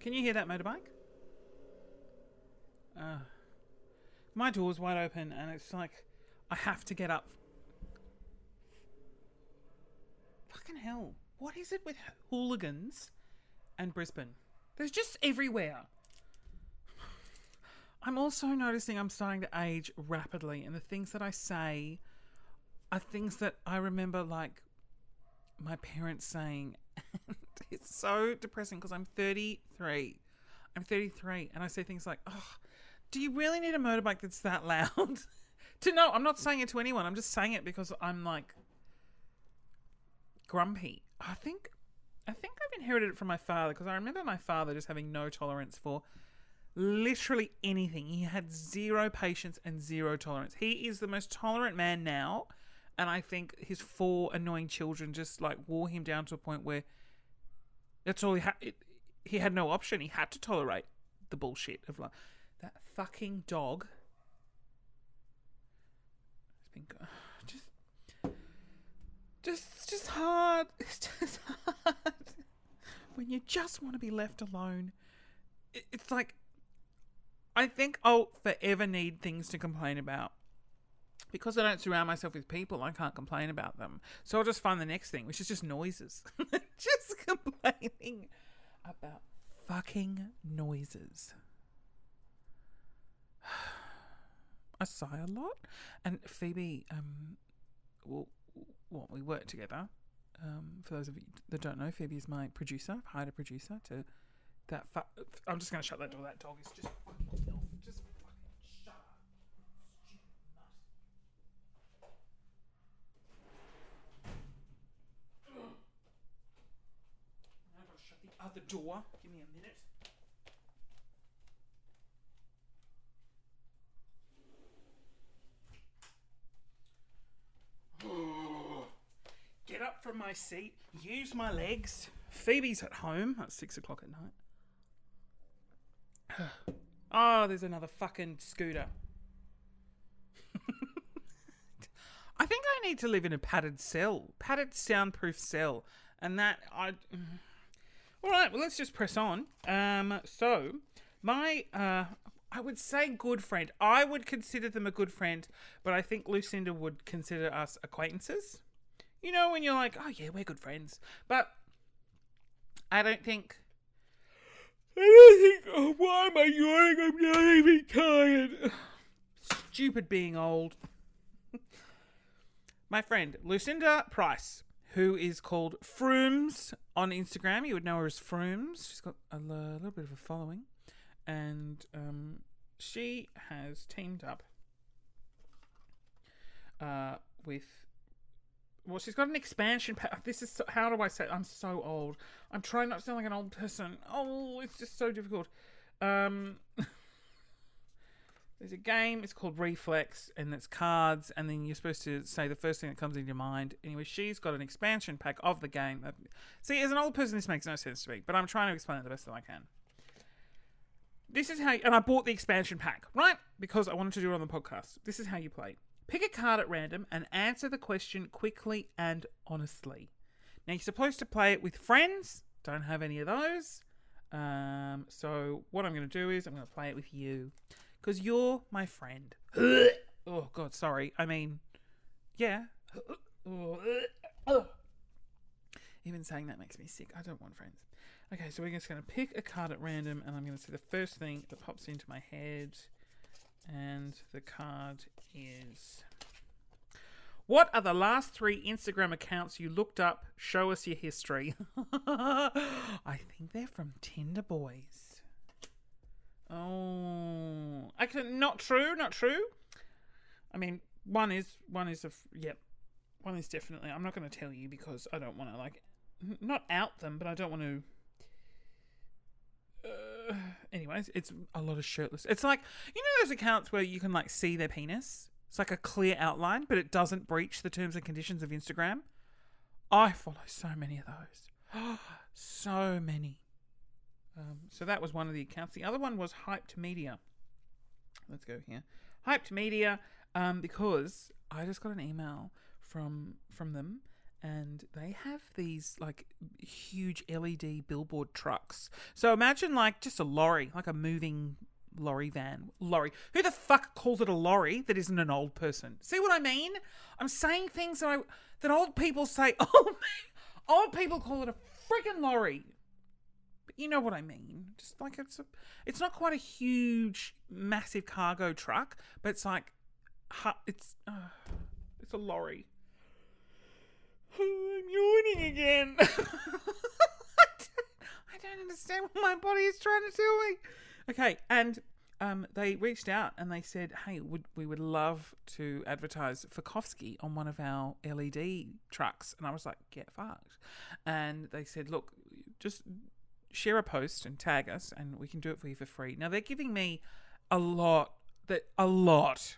Can you hear that motorbike? Uh, my door's wide open and it's like I have to get up. Fucking hell. What is it with hooligans and Brisbane? There's just everywhere. I'm also noticing I'm starting to age rapidly, and the things that I say are things that I remember, like my parents saying. it's so depressing because I'm 33. I'm 33, and I say things like, "Oh, do you really need a motorbike that's that loud?" to no, I'm not saying it to anyone. I'm just saying it because I'm like grumpy. I think, I think I've inherited it from my father because I remember my father just having no tolerance for literally anything. He had zero patience and zero tolerance. He is the most tolerant man now, and I think his four annoying children just like wore him down to a point where that's all he had. He had no option. He had to tolerate the bullshit of like that fucking dog. It's been just, just, just hard. It's just hard when you just want to be left alone. It- It's like I think I'll forever need things to complain about. Because I don't surround myself with people, I can't complain about them. So I'll just find the next thing, which is just noises. just complaining about fucking noises. I sigh a lot. And Phoebe, um, well, well we work together. Um, for those of you that don't know, Phoebe is my producer. I've hired a producer to that. Fu- I'm just going to shut that door. That dog is just. Just fucking shut up. Stupid nut. Now I've got to shut the other door. Give me a minute. Get up from my seat. Use my legs. Phoebe's at home at six o'clock at night. oh, there's another fucking scooter. I think I need to live in a padded cell, padded soundproof cell, and that I. All right, well let's just press on. Um, so my uh, I would say good friend. I would consider them a good friend, but I think Lucinda would consider us acquaintances. You know when you're like, oh yeah, we're good friends, but I don't think. I don't think. Oh, why am I yawning? I'm not even tired. Stupid being old. My friend Lucinda Price, who is called Froomes on Instagram. You would know her as Froomes. She's got a little bit of a following, and um, she has teamed up uh, with. Well, she's got an expansion pack. This is so, how do I say? I'm so old. I'm trying not to sound like an old person. Oh, it's just so difficult. Um, there's a game. It's called Reflex, and it's cards, and then you're supposed to say the first thing that comes into your mind. Anyway, she's got an expansion pack of the game. Uh, See, as an old person, this makes no sense to me, but I'm trying to explain it the best that I can. This is how, and I bought the expansion pack, right? Because I wanted to do it on the podcast. This is how you play. Pick a card at random and answer the question quickly and honestly. Now, you're supposed to play it with friends. Don't have any of those. Um, so, what I'm going to do is I'm going to play it with you. Because you're my friend. oh, God, sorry. I mean, yeah. Even saying that makes me sick. I don't want friends. Okay, so we're just going to pick a card at random, and I'm going to say the first thing that pops into my head. And the card is. What are the last three Instagram accounts you looked up? Show us your history. I think they're from Tinder Boys. Oh, actually, not true, not true. I mean, one is one is a yep, one is definitely. I'm not going to tell you because I don't want to like not out them, but I don't want to. Uh, anyways, it's a lot of shirtless. It's like you know those accounts where you can like see their penis. It's like a clear outline, but it doesn't breach the terms and conditions of Instagram. I follow so many of those. so many. Um, so that was one of the accounts. The other one was Hyped Media. Let's go here. Hyped Media, um, because I just got an email from from them, and they have these like huge LED billboard trucks. So imagine like just a lorry, like a moving lorry van. Lorry. Who the fuck calls it a lorry that isn't an old person? See what I mean? I'm saying things that I that old people say. Oh, man. old people call it a freaking lorry. You know what I mean? Just like it's a, it's not quite a huge, massive cargo truck, but it's like, it's, uh, it's a lorry. I'm yawning again. I, don't, understand what my body is trying to tell me. Okay, and um, they reached out and they said, "Hey, would we would love to advertise for Kofsky on one of our LED trucks?" And I was like, "Get fucked!" And they said, "Look, just share a post and tag us, and we can do it for you for free." Now they're giving me a lot, that a lot,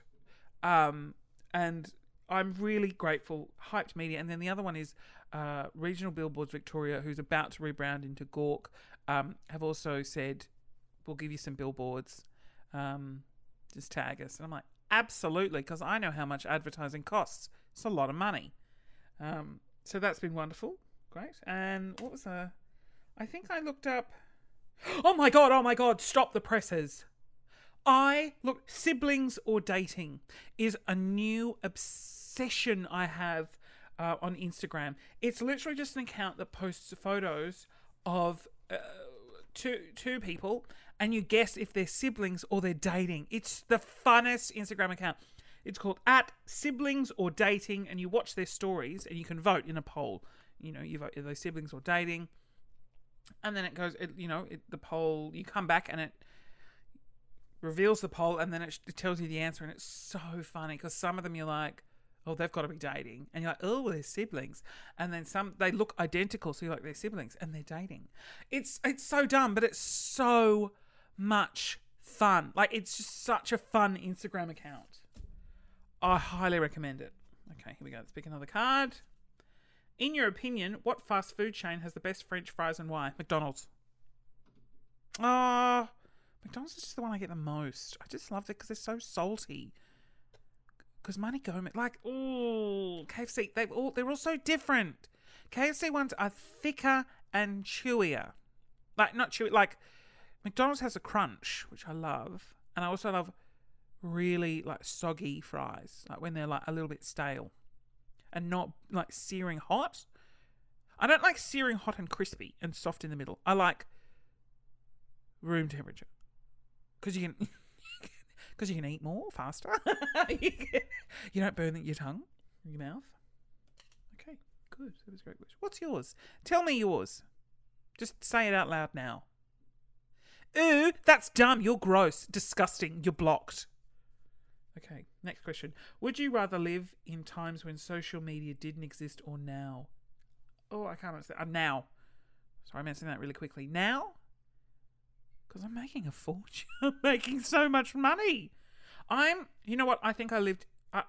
um, and I'm really grateful. Hyped Media, and then the other one is uh, Regional Billboards Victoria, who's about to rebrand into Gork, um, have also said we'll give you some billboards. Um, just tag us, and I'm like, absolutely, because I know how much advertising costs. It's a lot of money. Um, so that's been wonderful, great. And what was a? I think I looked up. Oh my god! Oh my god! Stop the presses. I look siblings or dating is a new obsession I have uh, on Instagram. It's literally just an account that posts photos of uh, two two people, and you guess if they're siblings or they're dating. It's the funnest Instagram account. It's called at siblings or dating, and you watch their stories and you can vote in a poll. You know, you vote are they siblings or dating, and then it goes. It, you know, it, the poll. You come back and it reveals the poll, and then it, it tells you the answer, and it's so funny because some of them you're like, oh, they've got to be dating. And you're like, oh, well, they're siblings. And then some, they look identical. So you're like, they're siblings and they're dating. It's, it's so dumb, but it's so much fun. Like, it's just such a fun Instagram account. I highly recommend it. Okay, here we go. Let's pick another card. In your opinion, what fast food chain has the best French fries and why? McDonald's. Ah, McDonald's is just the one I get the most. I just love it because they're so salty because Money Gomez, like, oh, KFC, they all they're all so different. KFC ones are thicker and chewier, like not chewy. Like McDonald's has a crunch, which I love, and I also love really like soggy fries, like when they're like a little bit stale, and not like searing hot. I don't like searing hot and crispy and soft in the middle. I like room temperature because you can because you can eat more faster. you, can, you, don't burn your tongue, your mouth. Okay, good. That was a great. Question. What's yours? Tell me yours. Just say it out loud now. Ooh, that's dumb. You're gross. Disgusting. You're blocked. Okay, next question. Would you rather live in times when social media didn't exist or now? Oh, I can't understand. Uh, now. Sorry, I'm answering that really quickly. Now? Because I'm making a fortune. I'm making so much money. I'm, you know what? I think I lived. Uh,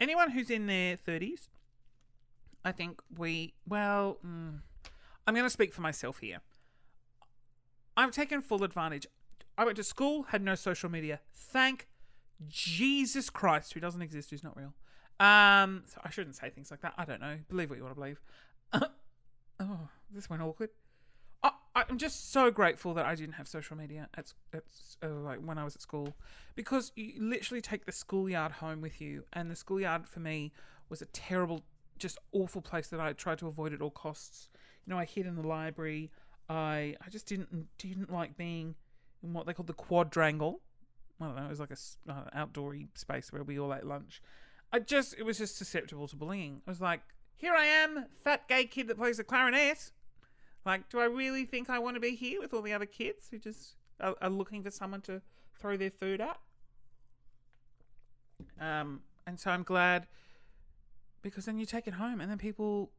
anyone who's in their 30s, I think we, well, mm, I'm going to speak for myself here. I've taken full advantage. I went to school, had no social media. Thank Jesus Christ, who doesn't exist, who's not real. Um, so I shouldn't say things like that. I don't know. Believe what you want to believe. oh, this went awkward. I'm just so grateful that I didn't have social media at, at uh, like when I was at school, because you literally take the schoolyard home with you, and the schoolyard for me was a terrible, just awful place that I tried to avoid at all costs. You know, I hid in the library. I I just didn't didn't like being in what they called the quadrangle. I don't know. It was like a uh, outdoory space where we all ate lunch. I just it was just susceptible to bullying. I was like, here I am, fat gay kid that plays the clarinet. Like, do I really think I want to be here with all the other kids who just are, are looking for someone to throw their food at? Um, and so I'm glad because then you take it home and then people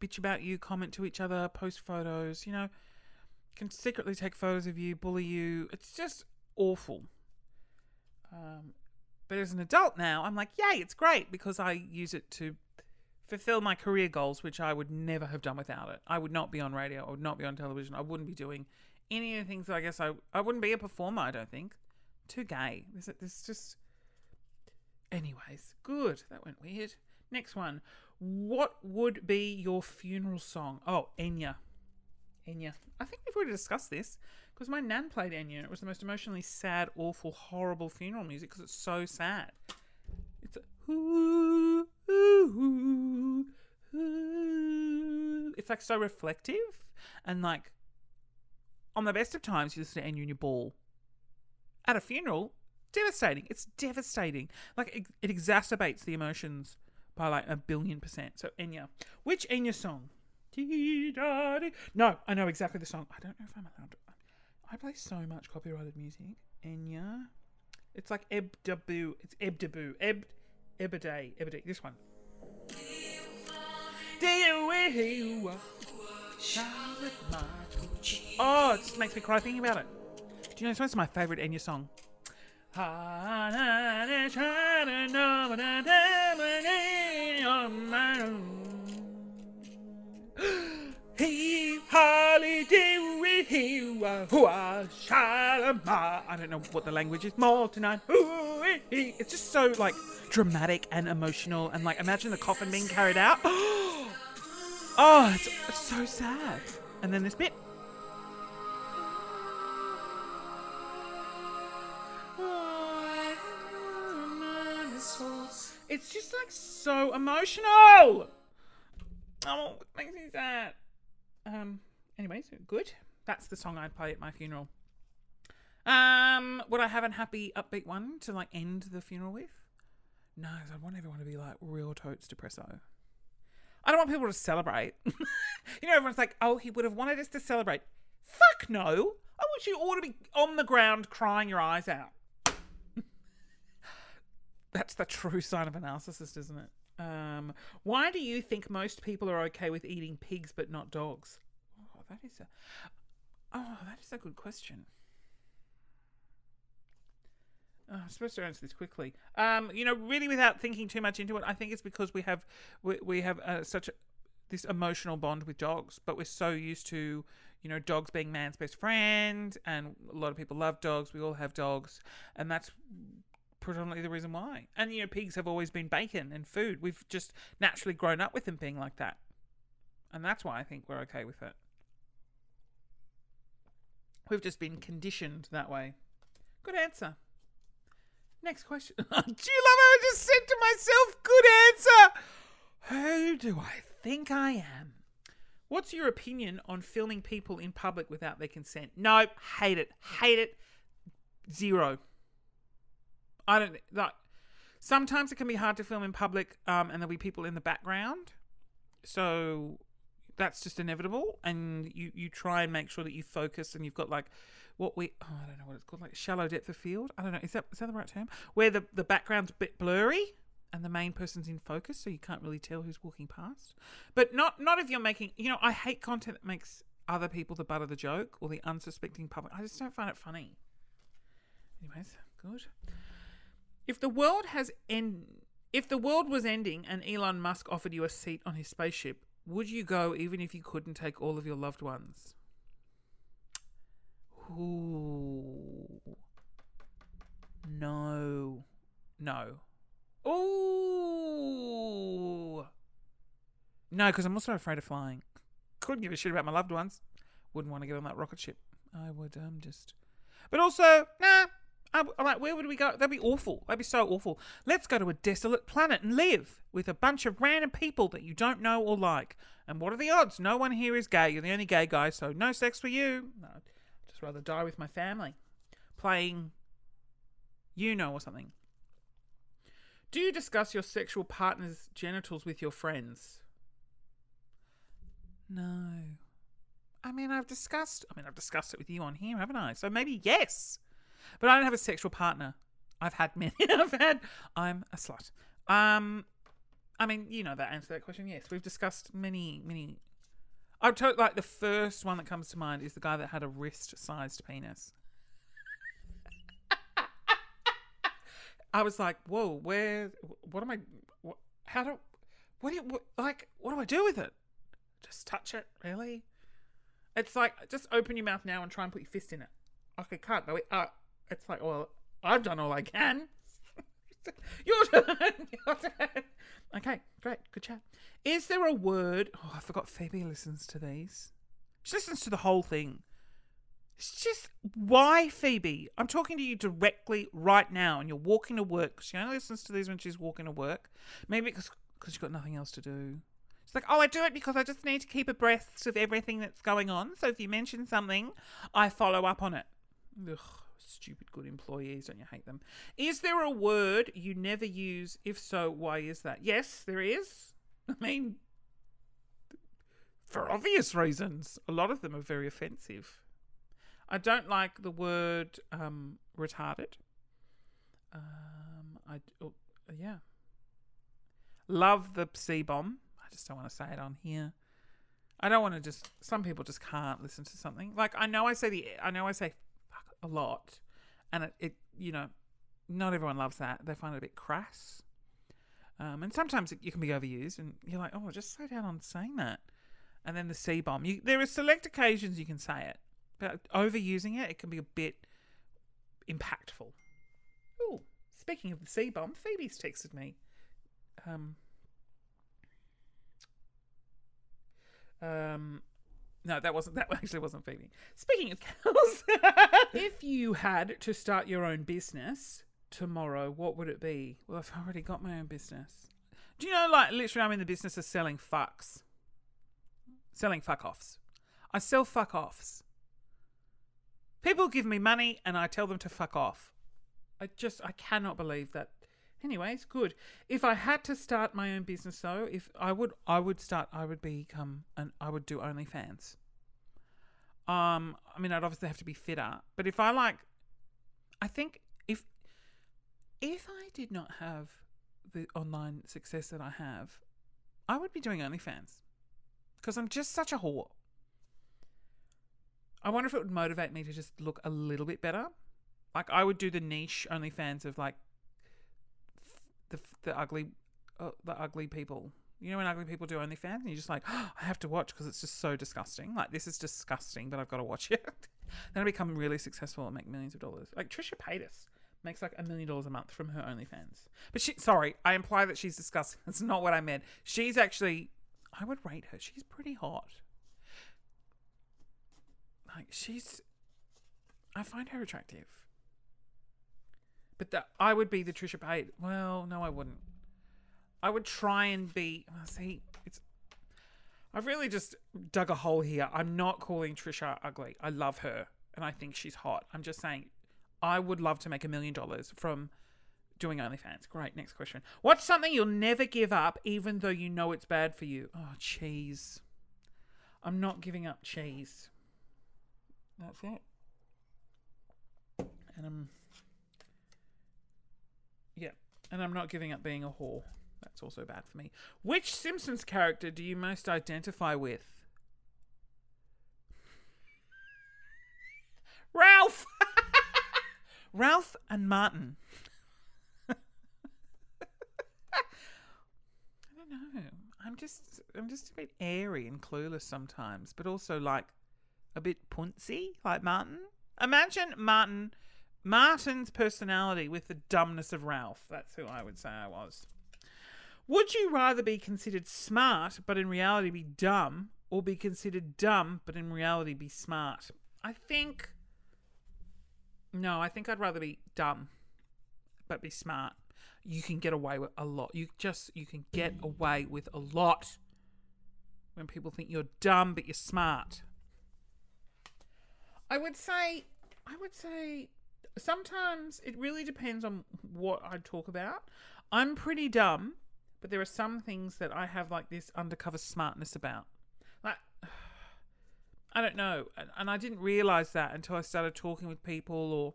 bitch about you, comment to each other, post photos, you know, can secretly take photos of you, bully you. It's just awful. Um, but as an adult now, I'm like, yay, it's great because I use it to fulfill my career goals, which I would never have done without it. I would not be on radio. I would not be on television. I wouldn't be doing any of the things I guess I I wouldn't be a performer. I don't think. Too gay. This this just. Anyways, good. That went weird. Next one. What would be your funeral song? Oh, Enya. Enya. I think we've already discussed this because my nan played Enya. and It was the most emotionally sad, awful, horrible funeral music because it's so sad. It's a. It's like so reflective and like on the best of times you listen to Enya in your ball. At a funeral, devastating. It's devastating. Like it, it exacerbates the emotions by like a billion percent. So Enya, which Enya song? No, I know exactly the song. I don't know if I'm allowed to. I play so much copyrighted music. Enya. It's like Eb Deboo. It's Eb Deboo. Eb Ebiday. Ebiday. This one. Oh, it just makes me cry thinking about it. Do you know this one's my favourite Enya song? I don't know what the language is. More tonight. It's just so like dramatic and emotional, and like imagine the coffin being carried out. Oh, it's, it's so sad. And then this bit. It's just like so emotional. Oh, makes me sad. Um. Anyways, good. That's the song I'd play at my funeral. Um. Would I have a happy, upbeat one to like end the funeral with? No, I want everyone to be like real totes depresso. I don't want people to celebrate. you know, everyone's like, "Oh, he would have wanted us to celebrate." Fuck no. I want you all to be on the ground crying your eyes out. That's the true sign of a narcissist, isn't it? Um, why do you think most people are okay with eating pigs but not dogs? Oh, that is a oh, that is a good question. Oh, I'm supposed to answer this quickly. Um, you know, really without thinking too much into it, I think it's because we have we, we have uh, such a, this emotional bond with dogs, but we're so used to you know dogs being man's best friend, and a lot of people love dogs. We all have dogs, and that's predominantly the reason why. And you know, pigs have always been bacon and food. We've just naturally grown up with them being like that, and that's why I think we're okay with it. We've just been conditioned that way. Good answer. Next question. Do you love how I just said to myself, good answer? Who do I think I am? What's your opinion on filming people in public without their consent? No, hate it. Hate it. Zero. I don't like sometimes it can be hard to film in public um, and there'll be people in the background. So that's just inevitable and you you try and make sure that you focus and you've got like what we oh, I don't know what it's called like shallow depth of field? I don't know. Is that is that the right term? Where the the background's a bit blurry and the main person's in focus so you can't really tell who's walking past. But not not if you're making you know I hate content that makes other people the butt of the joke or the unsuspecting public. I just don't find it funny. Anyways good. If the world has end if the world was ending and Elon Musk offered you a seat on his spaceship would you go even if you couldn't take all of your loved ones? Ooh. No. No. Ooh. No, because I'm also afraid of flying. Couldn't give a shit about my loved ones. Wouldn't want to get on that rocket ship. I would um just. But also, nah. I'm, like, where would we go? That'd be awful. That'd be so awful. Let's go to a desolate planet and live with a bunch of random people that you don't know or like. And what are the odds? No one here is gay. You're the only gay guy, so no sex for you. No, I'd just rather die with my family, playing, you know, or something. Do you discuss your sexual partner's genitals with your friends? No. I mean, I've discussed. I mean, I've discussed it with you on here, haven't I? So maybe yes. But I don't have a sexual partner. I've had many. I've had. I'm a slut. Um, I mean, you know that answer that question. Yes, we've discussed many, many. I told like the first one that comes to mind is the guy that had a wrist-sized penis. I was like, whoa, where? What am I? What, how do? What do you what, like? What do I do with it? Just touch it, really? It's like just open your mouth now and try and put your fist in it. Okay, can't. But we, uh, it's like, well, I've done all I can. Your turn. Your turn. Okay, great. Good chat. Is there a word? Oh, I forgot Phoebe listens to these. She listens to the whole thing. It's just why, Phoebe? I'm talking to you directly right now, and you're walking to work. She only listens to these when she's walking to work. Maybe because because she's got nothing else to do. She's like, oh, I do it because I just need to keep abreast of everything that's going on. So if you mention something, I follow up on it. Ugh, stupid good employees, don't you hate them? Is there a word you never use? If so, why is that? Yes, there is. I mean, for obvious reasons. A lot of them are very offensive. I don't like the word um, retarded. Um, I oh, yeah. Love the C bomb. I just don't want to say it on here. I don't want to just. Some people just can't listen to something. Like I know I say the. I know I say a lot, and it, it you know, not everyone loves that. They find it a bit crass. Um, and sometimes it, you can be overused, and you're like, oh, just slow down on saying that. And then the C bomb. There are select occasions you can say it, but overusing it, it can be a bit impactful. Oh, speaking of the C bomb, Phoebe's texted me. Um, um, no, that wasn't. That actually wasn't Phoebe. Speaking of cows, if you had to start your own business tomorrow, what would it be? Well, I've already got my own business. Do you know, like, literally, I'm in the business of selling fucks, selling fuck offs. I sell fuck offs. People give me money, and I tell them to fuck off. I just, I cannot believe that. Anyways, good. If I had to start my own business, though, if I would, I would start. I would become, and I would do OnlyFans. Um, I mean, I'd obviously have to be fitter, but if I like, I think if if I did not have the online success that I have, I would be doing OnlyFans because I'm just such a whore. I wonder if it would motivate me to just look a little bit better. Like I would do the niche OnlyFans of like the the ugly uh, the ugly people. You know when ugly people do OnlyFans and you're just like, oh, I have to watch because it's just so disgusting. Like this is disgusting, but I've got to watch it. then I become really successful and make millions of dollars. Like Trisha Paytas makes like a million dollars a month from her OnlyFans. But she, sorry, I imply that she's disgusting. That's not what I meant. She's actually, I would rate her. She's pretty hot. Like she's, I find her attractive. But that I would be the Trisha Paytas. Well, no, I wouldn't. I would try and be. Well, see, it's. I've really just dug a hole here. I'm not calling Trisha ugly. I love her and I think she's hot. I'm just saying, I would love to make a million dollars from doing OnlyFans. Great. Next question. What's something you'll never give up, even though you know it's bad for you? Oh, cheese. I'm not giving up cheese. That's it. And I'm. And I'm not giving up being a whore. That's also bad for me. Which Simpsons character do you most identify with? Ralph! Ralph and Martin. I don't know. I'm just I'm just a bit airy and clueless sometimes, but also like a bit puncy, like Martin. Imagine Martin Martin's personality with the dumbness of Ralph. That's who I would say I was. Would you rather be considered smart but in reality be dumb, or be considered dumb but in reality be smart? I think. No, I think I'd rather be dumb but be smart. You can get away with a lot. You just you can get away with a lot when people think you're dumb but you're smart. I would say I would say sometimes it really depends on what I talk about. I'm pretty dumb but there are some things that I have like this undercover smartness about. Like, I don't know. And I didn't realize that until I started talking with people or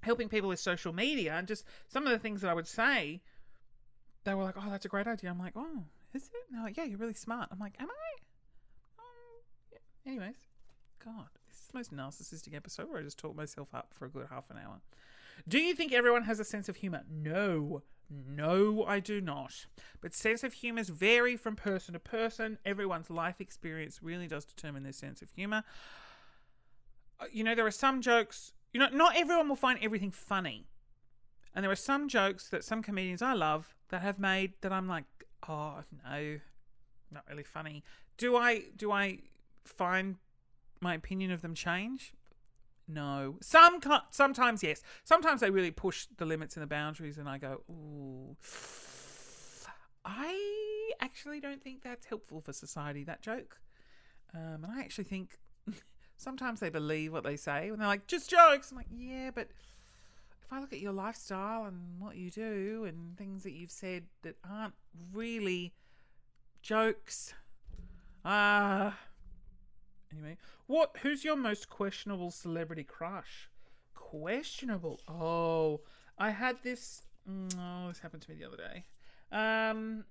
helping people with social media. And just some of the things that I would say, they were like, oh, that's a great idea. I'm like, oh, is it? And they're like, yeah, you're really smart. I'm like, am I? Um, yeah. Anyways, God, most narcissistic episode where I just talk myself up for a good half an hour. Do you think everyone has a sense of humor? No. No, I do not. But sense of humours vary from person to person. Everyone's life experience really does determine their sense of humour. Uh, you know, there are some jokes, you know, not everyone will find everything funny. And there are some jokes that some comedians I love that have made that I'm like, oh no, not really funny. Do I do I find my opinion of them change? No. Some sometimes yes. Sometimes they really push the limits and the boundaries, and I go, ooh. I actually don't think that's helpful for society. That joke, um, and I actually think sometimes they believe what they say when they're like, just jokes. I'm like, yeah, but if I look at your lifestyle and what you do and things that you've said that aren't really jokes, ah. Uh, anyway, what? Who's your most questionable celebrity crush? Questionable. Oh, I had this. mm, Oh, this happened to me the other day. Um.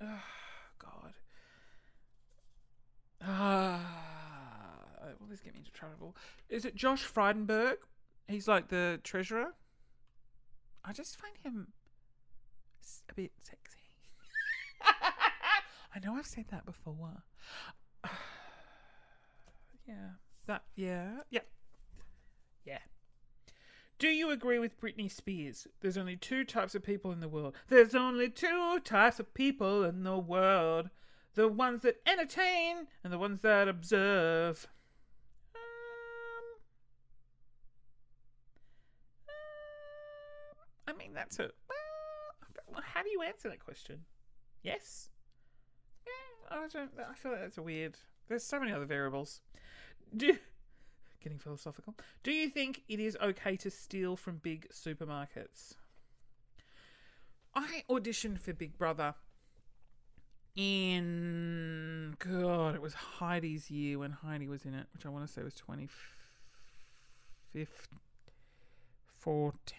Oh, God. Ah. will this get me into trouble? Is it Josh Frydenberg? He's like the treasurer. I just find him a bit sexy. I know I've said that before. Yeah. That yeah. Yeah. Yeah. Do you agree with Britney Spears? There's only two types of people in the world. There's only two types of people in the world. The ones that entertain and the ones that observe. Um, uh, I mean, that's a. Well, how do you answer that question? Yes? Yeah, I don't. I feel like that's a weird. There's so many other variables. Do, getting philosophical. Do you think it is okay to steal from big supermarkets? I auditioned for Big Brother in God, it was Heidi's year when Heidi was in it, which I want to say was 2015, 14.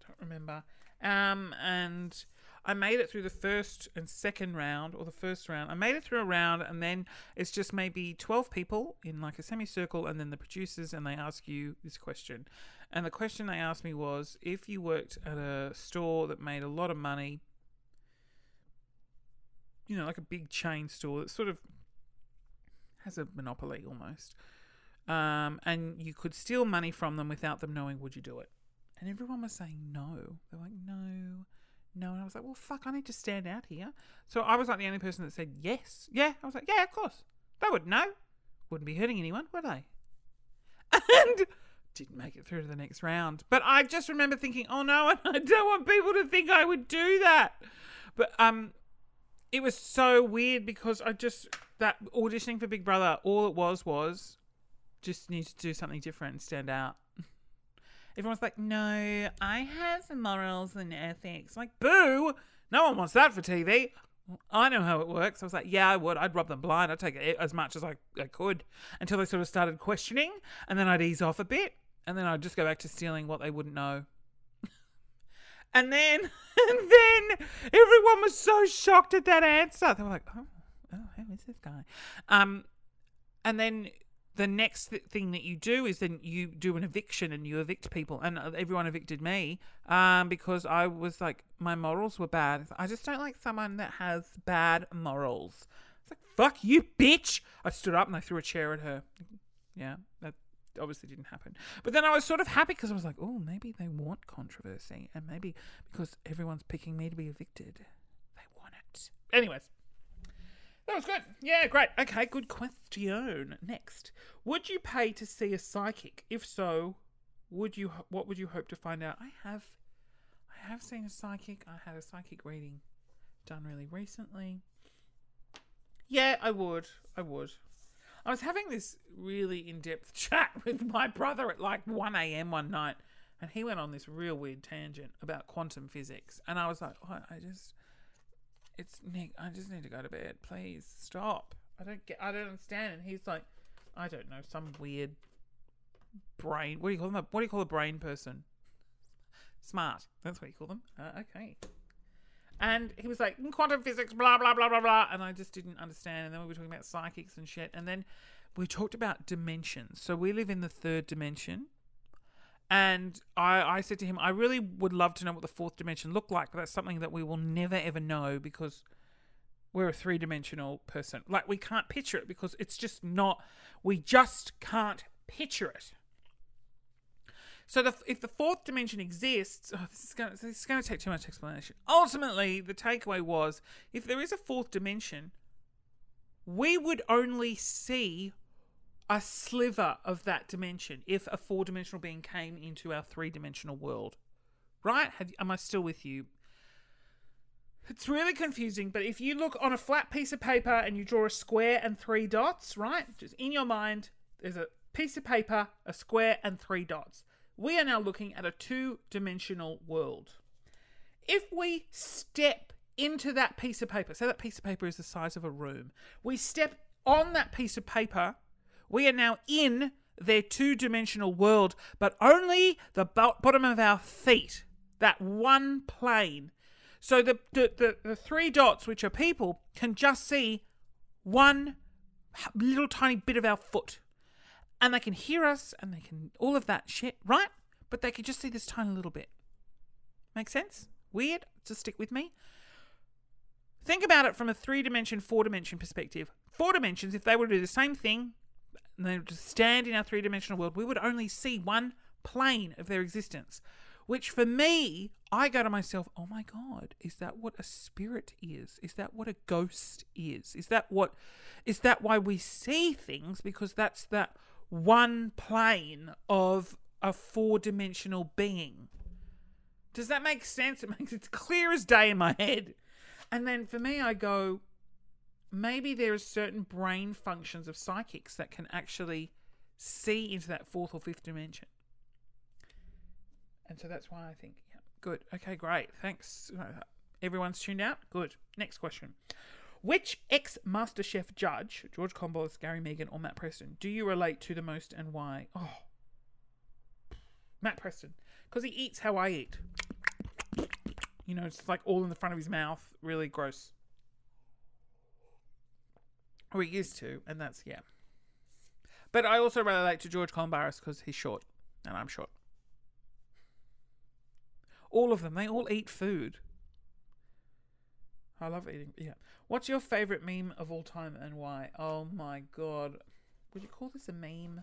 I don't remember. Um, and I made it through the first and second round, or the first round. I made it through a round, and then it's just maybe 12 people in like a semicircle, and then the producers, and they ask you this question. And the question they asked me was if you worked at a store that made a lot of money, you know, like a big chain store that sort of has a monopoly almost, um, and you could steal money from them without them knowing, would you do it? And everyone was saying no. They're like, no, no. And I was like, well, fuck, I need to stand out here. So I was like the only person that said yes. Yeah. I was like, yeah, of course. They would know. Wouldn't be hurting anyone, would they? And didn't make it through to the next round. But I just remember thinking, oh no, and I don't want people to think I would do that. But um, it was so weird because I just that auditioning for Big Brother, all it was was just need to do something different and stand out. Everyone's like, no, I have morals and ethics. like, boo! No one wants that for TV. I know how it works. I was like, yeah, I would. I'd rob them blind. I'd take it as much as I, I could until they sort of started questioning, and then I'd ease off a bit, and then I'd just go back to stealing what they wouldn't know. and then, and then everyone was so shocked at that answer. They were like, oh, oh who is this guy? Um, and then the next th- thing that you do is then you do an eviction and you evict people and uh, everyone evicted me um, because i was like my morals were bad. I just don't like someone that has bad morals. It's like fuck you bitch! I stood up and i threw a chair at her. Yeah that obviously didn't happen. But then i was sort of happy because i was like oh maybe they want controversy and maybe because everyone's picking me to be evicted they want it. Anyways that was good. Yeah, great. Okay, good question. Next, would you pay to see a psychic? If so, would you? What would you hope to find out? I have, I have seen a psychic. I had a psychic reading done really recently. Yeah, I would. I would. I was having this really in-depth chat with my brother at like 1 a.m. one night, and he went on this real weird tangent about quantum physics, and I was like, oh, I just it's Nick. I just need to go to bed. Please stop. I don't get. I don't understand. And he's like, I don't know, some weird brain. What do you call them? What do you call a brain person? Smart. That's what you call them. Uh, okay. And he was like, quantum physics, blah, blah, blah, blah, blah. And I just didn't understand. And then we were talking about psychics and shit. And then we talked about dimensions. So we live in the third dimension. And I, I said to him, I really would love to know what the fourth dimension looked like, but that's something that we will never ever know because we're a three dimensional person. Like, we can't picture it because it's just not, we just can't picture it. So the, if the fourth dimension exists, oh, this is going this is going to take too much explanation. Ultimately, the takeaway was if there is a fourth dimension, we would only see a sliver of that dimension if a four dimensional being came into our three dimensional world. Right? Have, am I still with you? It's really confusing, but if you look on a flat piece of paper and you draw a square and three dots, right? Just in your mind, there's a piece of paper, a square, and three dots. We are now looking at a two dimensional world. If we step into that piece of paper, say that piece of paper is the size of a room, we step on that piece of paper, we are now in their two dimensional world, but only the bottom of our feet, that one plane so the, the, the, the three dots, which are people, can just see one little tiny bit of our foot. And they can hear us and they can all of that shit, right? But they can just see this tiny little bit. Make sense? Weird? Just stick with me. Think about it from a three dimension, four dimension perspective. Four dimensions, if they were to do the same thing, and they would just stand in our three dimensional world, we would only see one plane of their existence. Which for me, I go to myself, oh my God, is that what a spirit is? Is that what a ghost is? Is that what is that why we see things? Because that's that one plane of a four dimensional being. Does that make sense? It makes it clear as day in my head. And then for me, I go, maybe there are certain brain functions of psychics that can actually see into that fourth or fifth dimension. And so that's why I think, yeah, good. Okay, great. Thanks. Everyone's tuned out? Good. Next question. Which ex MasterChef judge, George Calombaris, Gary Mehigan, or Matt Preston, do you relate to the most and why? Oh, Matt Preston. Because he eats how I eat. You know, it's like all in the front of his mouth. Really gross. He used to, and that's, yeah. But I also relate to George Calombaris because he's short, and I'm short. All of them. They all eat food. I love eating. Yeah. What's your favorite meme of all time and why? Oh my god. Would you call this a meme?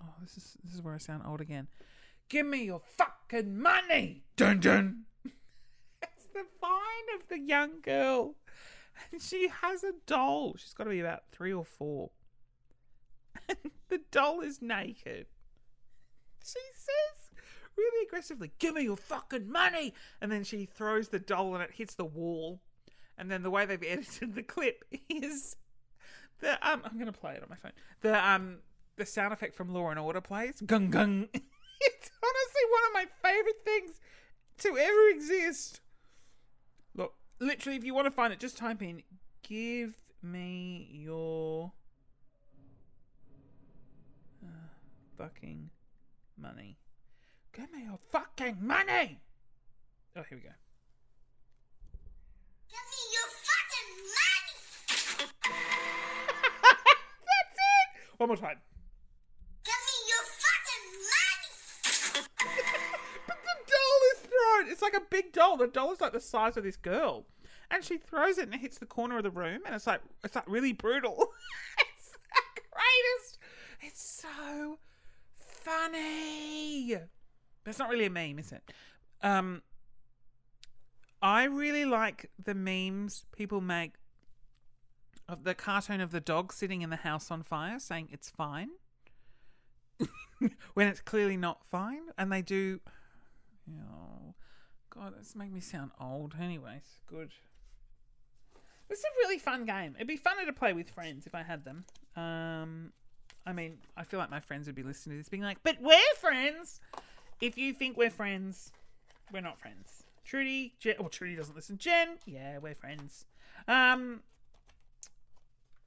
Oh, this is this is where I sound old again. Give me your fucking money. Dun dun. it's the vine of the young girl, and she has a doll. She's got to be about three or four. And the doll is naked. She says really aggressively, "Give me your fucking money!" And then she throws the doll and it hits the wall. And then the way they've edited the clip is the um. I'm gonna play it on my phone. The um the sound effect from Law and Order plays gung gung. it's honestly one of my favorite things to ever exist. Literally, if you want to find it, just type in "Give me your uh, fucking money." Give me your fucking money! Oh, here we go. Give me your fucking money! That's it! One more time. Give me your fucking money! but the doll It's like a big doll. The doll is like the size of this girl. And she throws it and it hits the corner of the room and it's like it's like really brutal. it's the greatest. It's so funny. That's not really a meme, is it? Um, I really like the memes people make of the cartoon of the dog sitting in the house on fire saying it's fine when it's clearly not fine. And they do. Oh, God, this make me sound old. Anyways, good. This is a really fun game. It'd be funner to play with friends if I had them. Um, I mean, I feel like my friends would be listening to this being like, but we're friends if you think we're friends, we're not friends. Trudy, Jen, well, Trudy doesn't listen. Jen, yeah, we're friends. Um,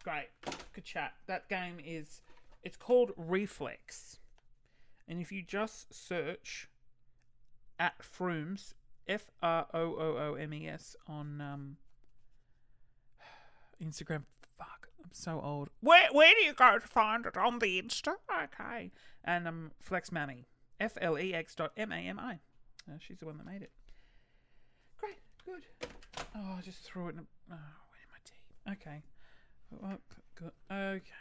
great, good chat. That game is, it's called Reflex, and if you just search at Froomes, F R O O O M E S on um Instagram. Fuck, I'm so old. Where where do you go to find it on the Insta? Okay, and um Flex Mami. F L E X dot M A M I. Uh, she's the one that made it. Great, good. Oh, I just threw it in. A, oh, where my tea? Okay. Okay.